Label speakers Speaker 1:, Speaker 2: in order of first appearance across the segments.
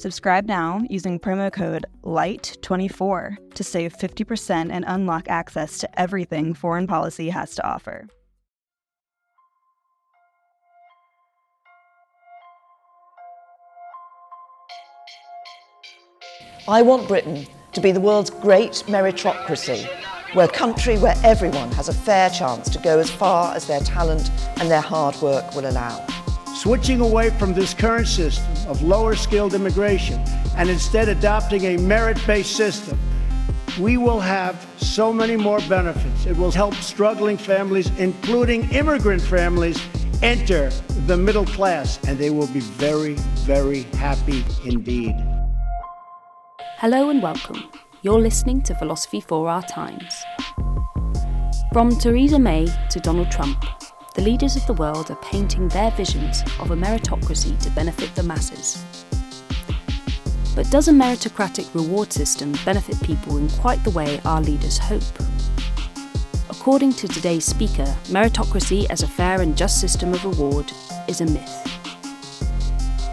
Speaker 1: Subscribe now using promo code LIGHT24 to save 50% and unlock access to everything foreign policy has to offer.
Speaker 2: I want Britain to be the world's great meritocracy, where a country where everyone has a fair chance to go as far as their talent and their hard work will allow.
Speaker 3: Switching away from this current system of lower skilled immigration and instead adopting a merit based system, we will have so many more benefits. It will help struggling families, including immigrant families, enter the middle class, and they will be very, very happy indeed.
Speaker 4: Hello and welcome. You're listening to Philosophy for Our Times. From Theresa May to Donald Trump, the leaders of the world are painting their visions of a meritocracy to benefit the masses. But does a meritocratic reward system benefit people in quite the way our leaders hope? According to today's speaker, meritocracy as a fair and just system of reward is a myth.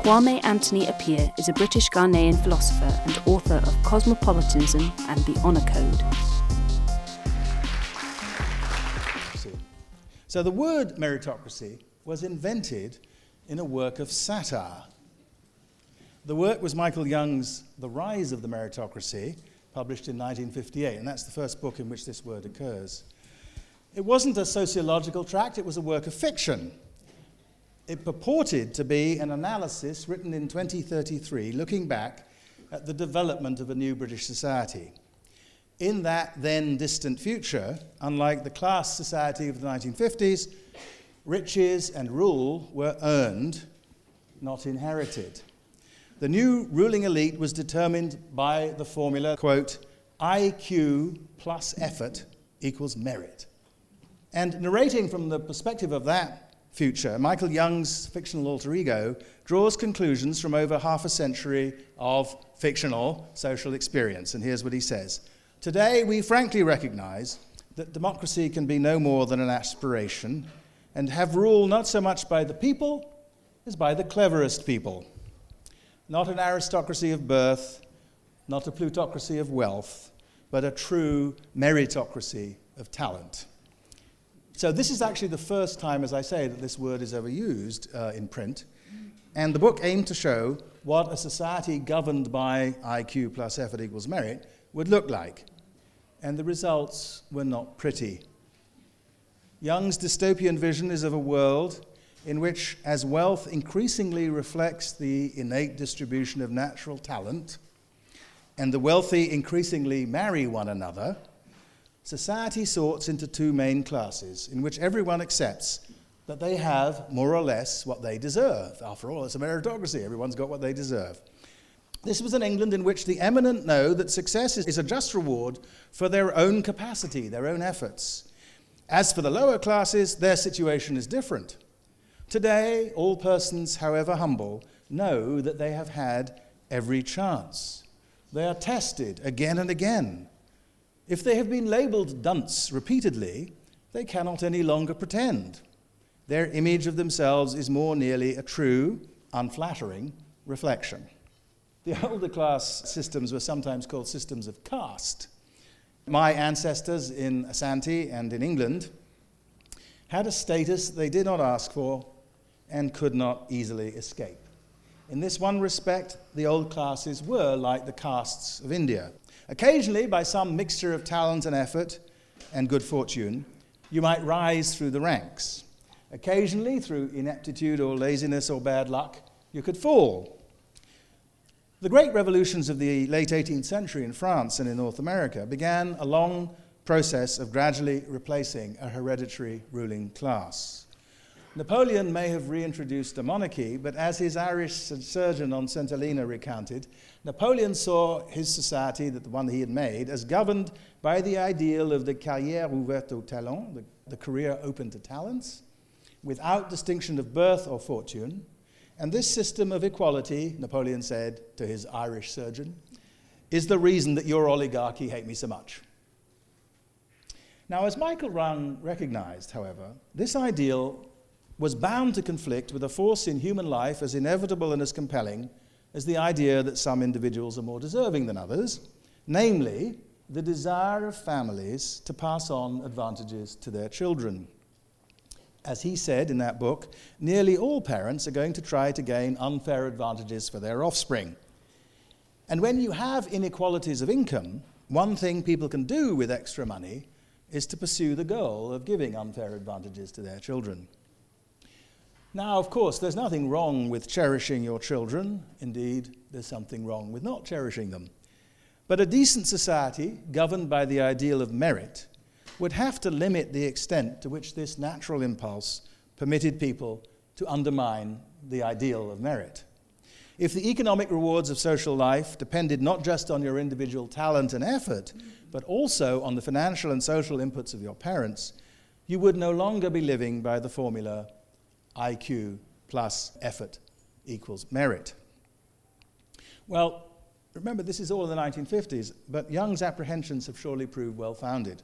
Speaker 4: Kwame Anthony Appiah is a British Ghanaian philosopher and author of Cosmopolitanism and the Honour Code.
Speaker 5: So the word meritocracy was invented in a work of satire. The work was Michael Young's The Rise of the Meritocracy, published in 1958, and that's the first book in which this word occurs. It wasn't a sociological tract, it was a work of fiction it purported to be an analysis written in 2033 looking back at the development of a new British society. In that then distant future, unlike the class society of the 1950s, riches and rule were earned, not inherited. The new ruling elite was determined by the formula, quote, IQ plus effort equals merit. And narrating from the perspective of that future, Michael Young's fictional alter ego draws conclusions from over half a century of fictional social experience. And here's what he says Today, we frankly recognize that democracy can be no more than an aspiration and have rule not so much by the people as by the cleverest people. Not an aristocracy of birth, not a plutocracy of wealth, but a true meritocracy of talent. So this is actually the first time, as I say, that this word is ever used uh, in print. And the book aimed to show what a society governed by IQ plus effort equals merit would look like. And the results were not pretty. Young's dystopian vision is of a world in which, as wealth increasingly reflects the innate distribution of natural talent, and the wealthy increasingly marry one another, Society sorts into two main classes in which everyone accepts that they have more or less what they deserve. After all, it's a meritocracy, everyone's got what they deserve. This was an England in which the eminent know that success is a just reward for their own capacity, their own efforts. As for the lower classes, their situation is different. Today, all persons, however humble, know that they have had every chance. They are tested again and again if they have been labeled dunce repeatedly, they cannot any longer pretend. Their image of themselves is more nearly a true, unflattering reflection. The older class systems were sometimes called systems of caste. My ancestors in Asante and in England had a status they did not ask for and could not easily escape. In this one respect, the old classes were like the castes of India. Occasionally, by some mixture of talent and effort and good fortune, you might rise through the ranks. Occasionally, through ineptitude or laziness or bad luck, you could fall. The great revolutions of the late 18th century in France and in North America began a long process of gradually replacing a hereditary ruling class. Napoleon may have reintroduced a monarchy, but as his Irish surgeon on St. Helena recounted, Napoleon saw his society, the one he had made, as governed by the ideal of the carrière ouverte au talent, the, the career open to talents, without distinction of birth or fortune. And this system of equality, Napoleon said to his Irish surgeon, is the reason that your oligarchy hate me so much. Now, as Michael Young recognized, however, this ideal was bound to conflict with a force in human life as inevitable and as compelling as the idea that some individuals are more deserving than others, namely, the desire of families to pass on advantages to their children. As he said in that book, nearly all parents are going to try to gain unfair advantages for their offspring. And when you have inequalities of income, one thing people can do with extra money is to pursue the goal of giving unfair advantages to their children. Now, of course, there's nothing wrong with cherishing your children. Indeed, there's something wrong with not cherishing them. But a decent society, governed by the ideal of merit, would have to limit the extent to which this natural impulse permitted people to undermine the ideal of merit. If the economic rewards of social life depended not just on your individual talent and effort, but also on the financial and social inputs of your parents, you would no longer be living by the formula IQ plus effort equals merit. Well, remember, this is all in the 1950s, but Young's apprehensions have surely proved well founded.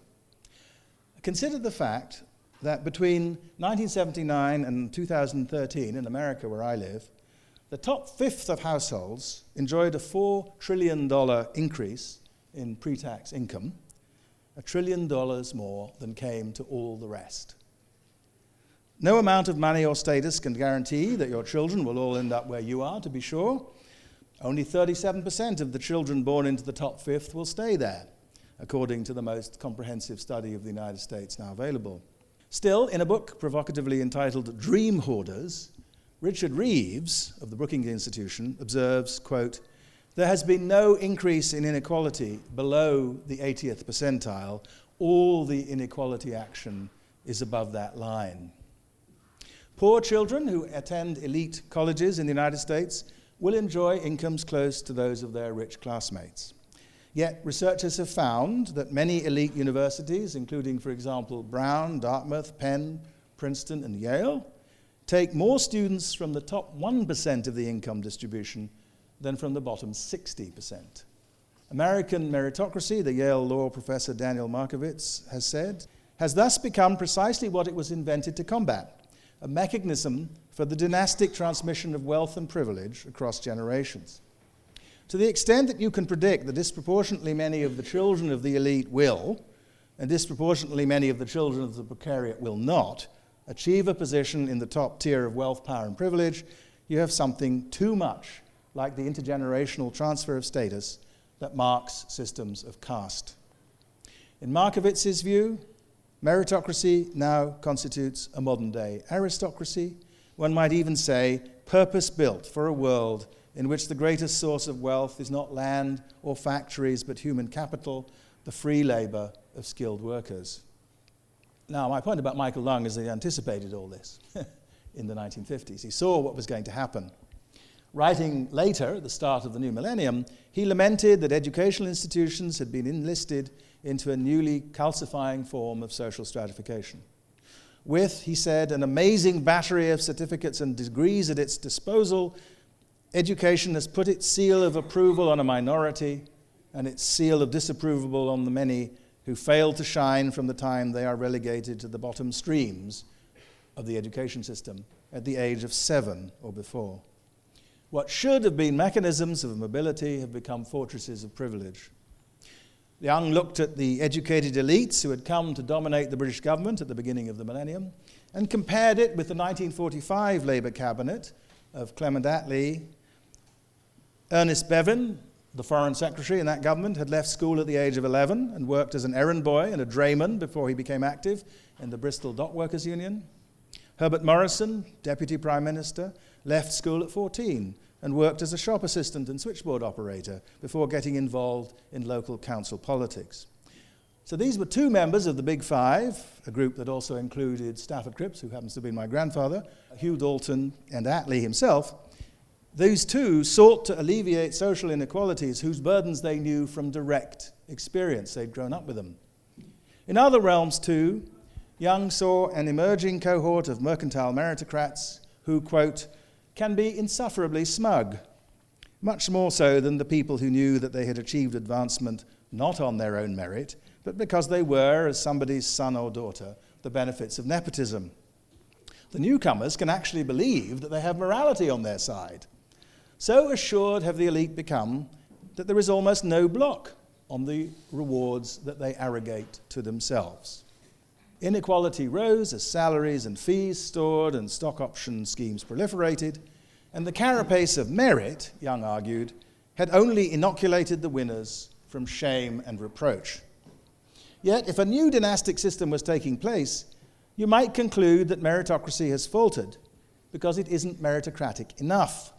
Speaker 5: Consider the fact that between 1979 and 2013, in America where I live, the top fifth of households enjoyed a $4 trillion increase in pre tax income, a trillion dollars more than came to all the rest. No amount of money or status can guarantee that your children will all end up where you are, to be sure. Only 37% of the children born into the top fifth will stay there, according to the most comprehensive study of the United States now available. Still, in a book provocatively entitled Dream Hoarders, Richard Reeves of the Brookings Institution observes, quote, there has been no increase in inequality below the 80th percentile. All the inequality action is above that line. Poor children who attend elite colleges in the United States will enjoy incomes close to those of their rich classmates. Yet, researchers have found that many elite universities, including, for example, Brown, Dartmouth, Penn, Princeton, and Yale, take more students from the top 1% of the income distribution than from the bottom 60%. American meritocracy, the Yale law professor Daniel Markovits has said, has thus become precisely what it was invented to combat a mechanism for the dynastic transmission of wealth and privilege across generations. To the extent that you can predict that disproportionately many of the children of the elite will, and disproportionately many of the children of the precariat will not, achieve a position in the top tier of wealth, power, and privilege, you have something too much like the intergenerational transfer of status that marks systems of caste. In Markovits's view, Meritocracy now constitutes a modern day aristocracy. One might even say purpose built for a world in which the greatest source of wealth is not land or factories, but human capital, the free labor of skilled workers. Now, my point about Michael Young is that he anticipated all this in the 1950s. He saw what was going to happen. Writing later, at the start of the new millennium, he lamented that educational institutions had been enlisted into a newly calcifying form of social stratification. With, he said, an amazing battery of certificates and degrees at its disposal, education has put its seal of approval on a minority and its seal of disapproval on the many who fail to shine from the time they are relegated to the bottom streams of the education system at the age of seven or before. What should have been mechanisms of mobility have become fortresses of privilege. Young looked at the educated elites who had come to dominate the British government at the beginning of the millennium and compared it with the 1945 Labour cabinet of Clement Attlee, Ernest Bevin, the Foreign Secretary in that government, had left school at the age of 11 and worked as an errand boy and a drayman before he became active in the Bristol Dock Workers Union. Herbert Morrison, Deputy Prime Minister, left school at 14 and worked as a shop assistant and switchboard operator before getting involved in local council politics. So these were two members of the Big Five, a group that also included Stafford Cripps, who happens to be my grandfather, Hugh Dalton, and Attlee himself. These two sought to alleviate social inequalities whose burdens they knew from direct experience. They'd grown up with them. In other realms, too, Young saw an emerging cohort of mercantile meritocrats who, quote, can be insufferably smug, much more so than the people who knew that they had achieved advancement not on their own merit, but because they were, as somebody's son or daughter, the benefits of nepotism. The newcomers can actually believe that they have morality on their side. So assured have the elite become that there is almost no block on the rewards that they arrogate to themselves. Inequality rose as salaries and fees stored and stock option schemes proliferated, and the carapace of merit, Young argued, had only inoculated the winners from shame and reproach. Yet, if a new dynastic system was taking place, you might conclude that meritocracy has faltered because it isn't meritocratic enough.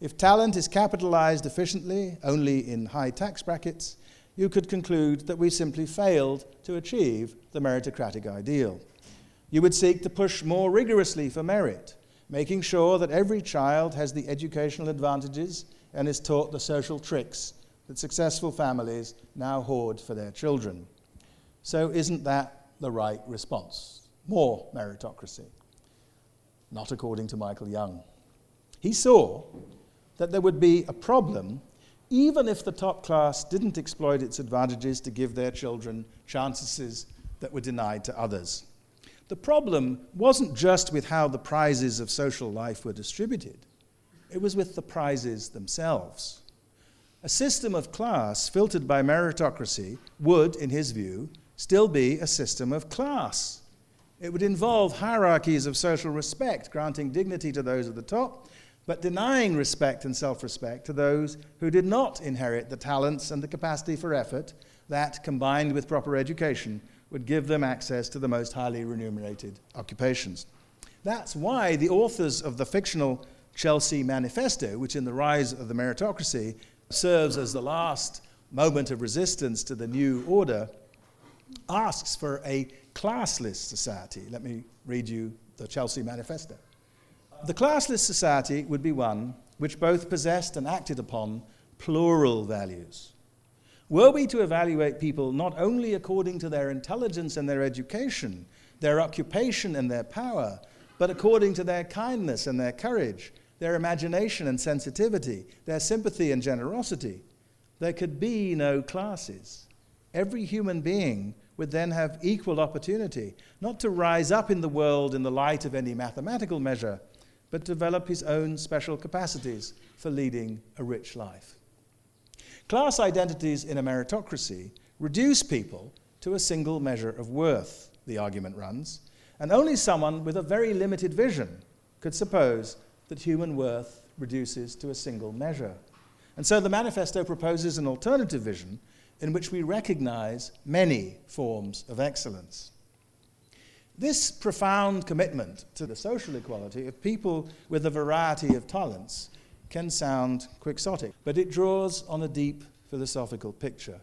Speaker 5: If talent is capitalized efficiently only in high tax brackets, you could conclude that we simply failed to achieve the meritocratic ideal. You would seek to push more rigorously for merit, making sure that every child has the educational advantages and is taught the social tricks that successful families now hoard for their children. So, isn't that the right response? More meritocracy. Not according to Michael Young. He saw that there would be a problem even if the top class didn't exploit its advantages to give their children chances that were denied to others. The problem wasn't just with how the prizes of social life were distributed, it was with the prizes themselves. A system of class filtered by meritocracy would, in his view, still be a system of class. It would involve hierarchies of social respect, granting dignity to those at the top, but denying respect and self respect to those who did not inherit the talents and the capacity for effort that, combined with proper education, would give them access to the most highly remunerated occupations. That's why the authors of the fictional Chelsea Manifesto, which in the rise of the meritocracy serves as the last moment of resistance to the new order, asks for a classless society. Let me read you the Chelsea Manifesto. The classless society would be one which both possessed and acted upon plural values. Were we to evaluate people not only according to their intelligence and their education, their occupation and their power, but according to their kindness and their courage, their imagination and sensitivity, their sympathy and generosity, there could be no classes. Every human being would then have equal opportunity, not to rise up in the world in the light of any mathematical measure, but develop his own special capacities for leading a rich life. Class identities in a meritocracy reduce people to a single measure of worth, the argument runs, and only someone with a very limited vision could suppose that human worth reduces to a single measure. And so the manifesto proposes an alternative vision in which we recognize many forms of excellence. This profound commitment to the social equality of people with a variety of talents can sound quixotic, but it draws on a deep philosophical picture.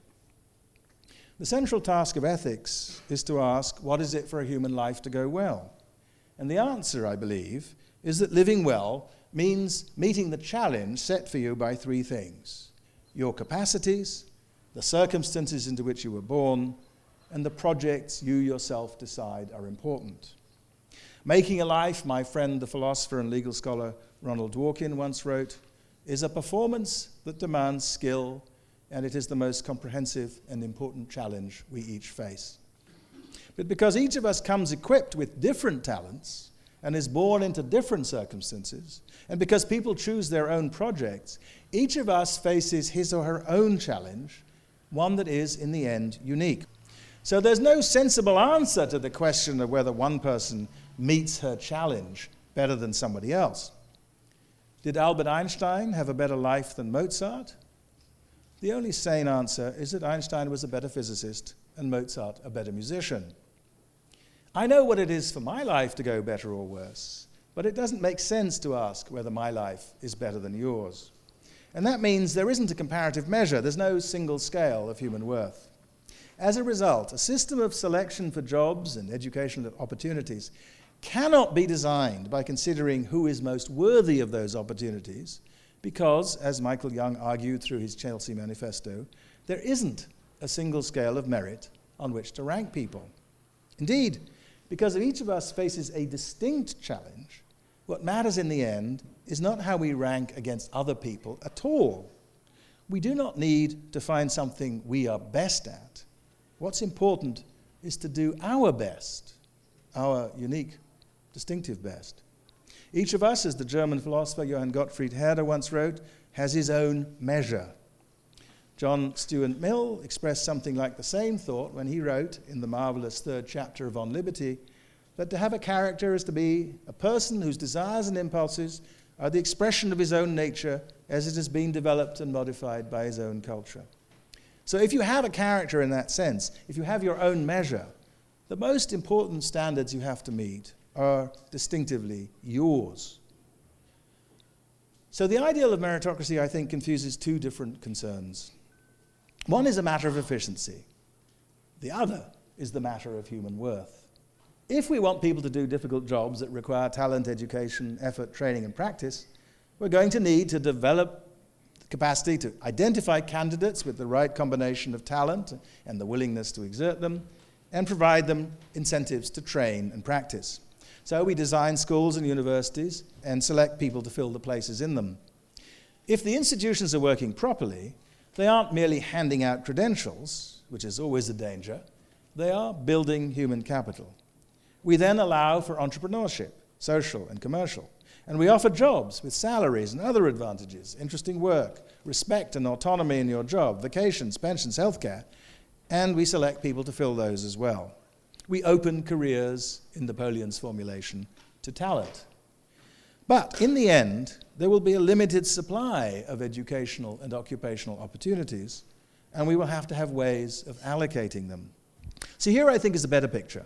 Speaker 5: The central task of ethics is to ask what is it for a human life to go well? And the answer, I believe, is that living well means meeting the challenge set for you by three things your capacities, the circumstances into which you were born, and the projects you yourself decide are important. Making a life, my friend, the philosopher and legal scholar Ronald Dworkin once wrote, is a performance that demands skill, and it is the most comprehensive and important challenge we each face. But because each of us comes equipped with different talents and is born into different circumstances, and because people choose their own projects, each of us faces his or her own challenge, one that is, in the end, unique. So there's no sensible answer to the question of whether one person meets her challenge better than somebody else. Did Albert Einstein have a better life than Mozart? the only sane answer is that Einstein was a better physicist and Mozart a better musician. I know what it is for my life to go better or worse, but it doesn't make sense to ask whether my life is better than yours. And that means there isn't a comparative measure, there's no single scale of human worth. As a result, a system of selection for jobs and educational opportunities cannot be designed by considering who is most worthy of those opportunities, because, as Michael Young argued through his Chelsea Manifesto, there isn't a single scale of merit on which to rank people. Indeed, because each of us faces a distinct challenge, what matters in the end is not how we rank against other people at all. We do not need to find something we are best at. What's important is to do our best, our unique, distinctive best. Each of us, as the German philosopher Johann Gottfried Herder once wrote, has his own measure. John Stuart Mill expressed something like the same thought when he wrote in the marvelous third chapter of On Liberty that to have a character is to be a person whose desires and impulses are the expression of his own nature as it has been developed and modified by his own culture. So, if you have a character in that sense, if you have your own measure, the most important standards you have to meet are distinctively yours. So, the ideal of meritocracy, I think, confuses two different concerns. One is a matter of efficiency, the other is the matter of human worth. If we want people to do difficult jobs that require talent, education, effort, training, and practice, we're going to need to develop capacity to identify candidates with the right combination of talent and the willingness to exert them, and provide them incentives to train and practice. So we design schools and universities and select people to fill the places in them. If the institutions are working properly, they aren't merely handing out credentials, which is always a danger, they are building human capital. We then allow for entrepreneurship, social and commercial. And we offer jobs with salaries and other advantages, interesting work, respect and autonomy in your job, vacations, pensions, healthcare, and we select people to fill those as well. We open careers, in Napoleon's formulation, to talent. But in the end, there will be a limited supply of educational and occupational opportunities, and we will have to have ways of allocating them. So, here I think is a better picture.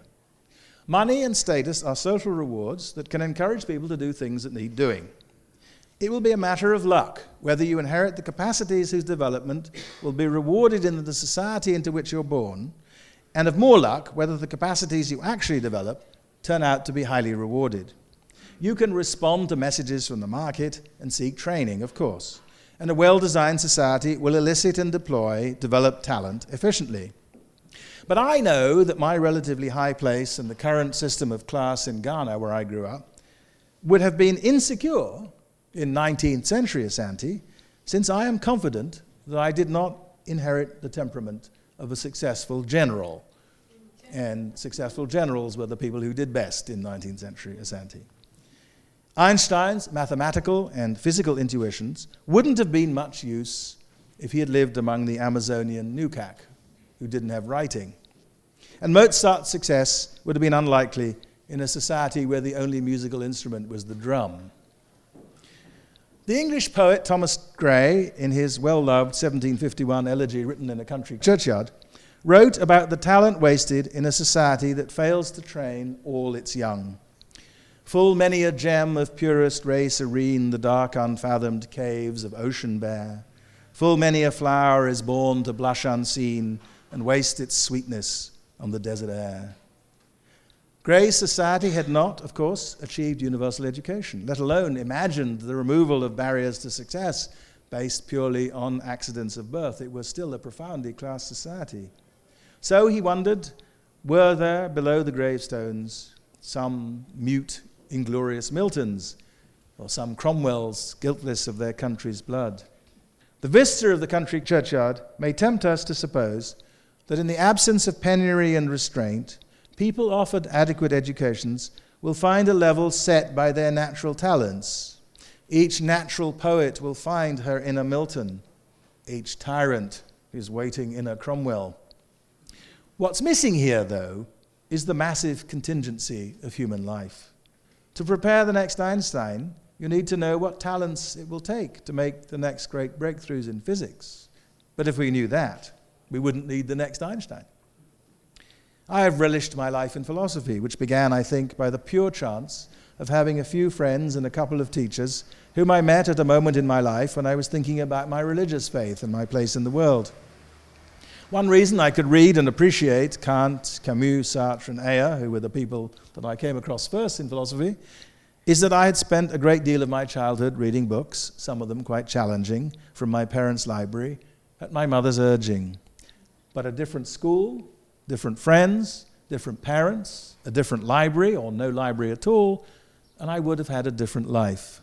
Speaker 5: Money and status are social rewards that can encourage people to do things that need doing. It will be a matter of luck whether you inherit the capacities whose development will be rewarded in the society into which you're born, and of more luck whether the capacities you actually develop turn out to be highly rewarded. You can respond to messages from the market and seek training, of course. And a well designed society will elicit and deploy developed talent efficiently. But I know that my relatively high place in the current system of class in Ghana, where I grew up, would have been insecure in 19th century Asante, since I am confident that I did not inherit the temperament of a successful general. And successful generals were the people who did best in 19th century Asante. Einstein's mathematical and physical intuitions wouldn't have been much use if he had lived among the Amazonian Nukak, who didn't have writing. And Mozart's success would have been unlikely in a society where the only musical instrument was the drum. The English poet Thomas Gray, in his well loved 1751 elegy written in a country churchyard, wrote about the talent wasted in a society that fails to train all its young. Full many a gem of purest ray serene the dark unfathomed caves of ocean bear. Full many a flower is born to blush unseen and waste its sweetness on the desert air. Gray's society had not, of course, achieved universal education, let alone imagined the removal of barriers to success based purely on accidents of birth. It was still a profoundly class society. So he wondered were there below the gravestones some mute inglorious Miltons, or some Cromwells guiltless of their country's blood. The vista of the country churchyard may tempt us to suppose that in the absence of penury and restraint, people offered adequate educations will find a level set by their natural talents. Each natural poet will find her inner Milton. Each tyrant is waiting in a Cromwell. What's missing here, though, is the massive contingency of human life. To prepare the next Einstein, you need to know what talents it will take to make the next great breakthroughs in physics, But if we knew that, we wouldn't need the next Einstein. I have relished my life in philosophy, which began, I think, by the pure chance of having a few friends and a couple of teachers whom I met at a moment in my life when I was thinking about my religious faith and my place in the world. One reason I could read and appreciate Kant, Camus, Sartre, and Ayer, who were the people that I came across first in philosophy, is that I had spent a great deal of my childhood reading books, some of them quite challenging, from my parents' library, at my mother's urging. But a different school, different friends, different parents, a different library, or no library at all, and I would have had a different life.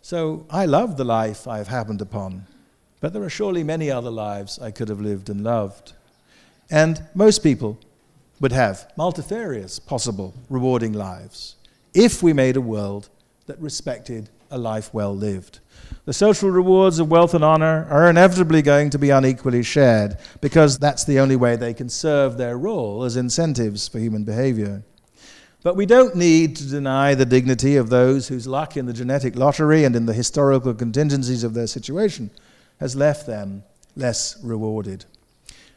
Speaker 5: So I love the life I have happened upon, but there are surely many other lives I could have lived and loved. And most people would have multifarious possible rewarding lives if we made a world that respected a life well lived. The social rewards of wealth and honor are inevitably going to be unequally shared because that's the only way they can serve their role as incentives for human behavior. But we don't need to deny the dignity of those whose luck in the genetic lottery and in the historical contingencies of their situation has left them less rewarded.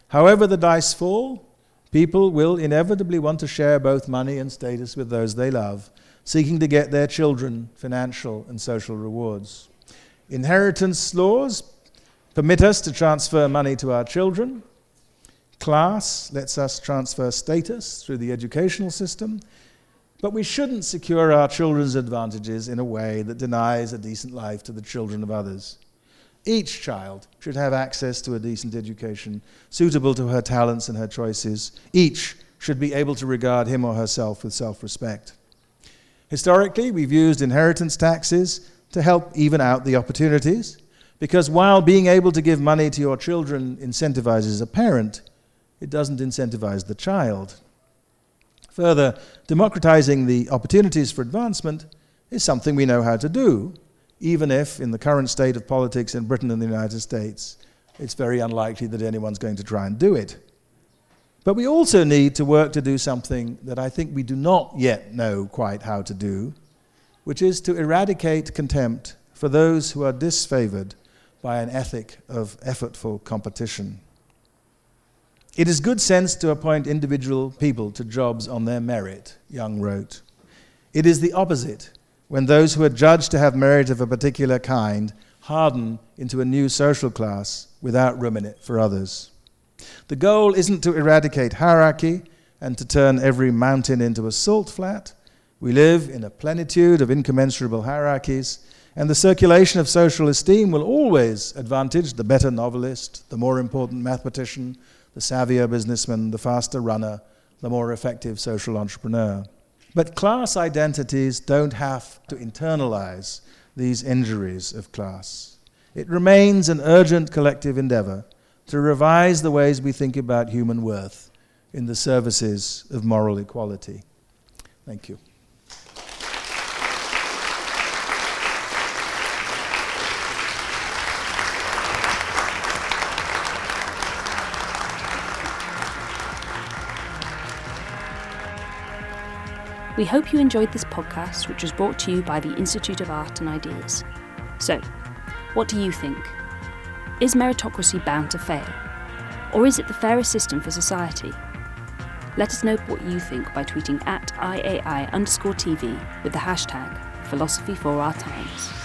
Speaker 5: However, the dice fall, people will inevitably want to share both money and status with those they love, seeking to get their children financial and social rewards. Inheritance laws permit us to transfer money to our children. Class lets us transfer status through the educational system. But we shouldn't secure our children's advantages in a way that denies a decent life to the children of others. Each child should have access to a decent education suitable to her talents and her choices. Each should be able to regard him or herself with self respect. Historically, we've used inheritance taxes to help even out the opportunities, because while being able to give money to your children incentivizes a parent, it doesn't incentivize the child. Further, democratizing the opportunities for advancement is something we know how to do, even if, in the current state of politics in Britain and the United States, it's very unlikely that anyone's going to try and do it. But we also need to work to do something that I think we do not yet know quite how to do, which is to eradicate contempt for those who are disfavored by an ethic of effortful competition. It is good sense to appoint individual people to jobs on their merit, Young wrote. It is the opposite when those who are judged to have merit of a particular kind harden into a new social class without room in it for others. The goal isn't to eradicate hierarchy and to turn every mountain into a salt flat. We live in a plenitude of incommensurable hierarchies, and the circulation of social esteem will always advantage the better novelist, the more important mathematician, the savvier businessman, the faster runner, the more effective social entrepreneur. But class identities don't have to internalize these injuries of class. It remains an urgent collective endeavor to revise the ways we think about human worth in the services of moral equality. Thank you.
Speaker 4: We hope you enjoyed this podcast, which was brought to you by the Institute of Art and Ideas. So, what do you think? Is meritocracy bound to fail? Or is it the fairest system for society? Let us know what you think by tweeting at IAI underscore TV with the hashtag philosophy for our times.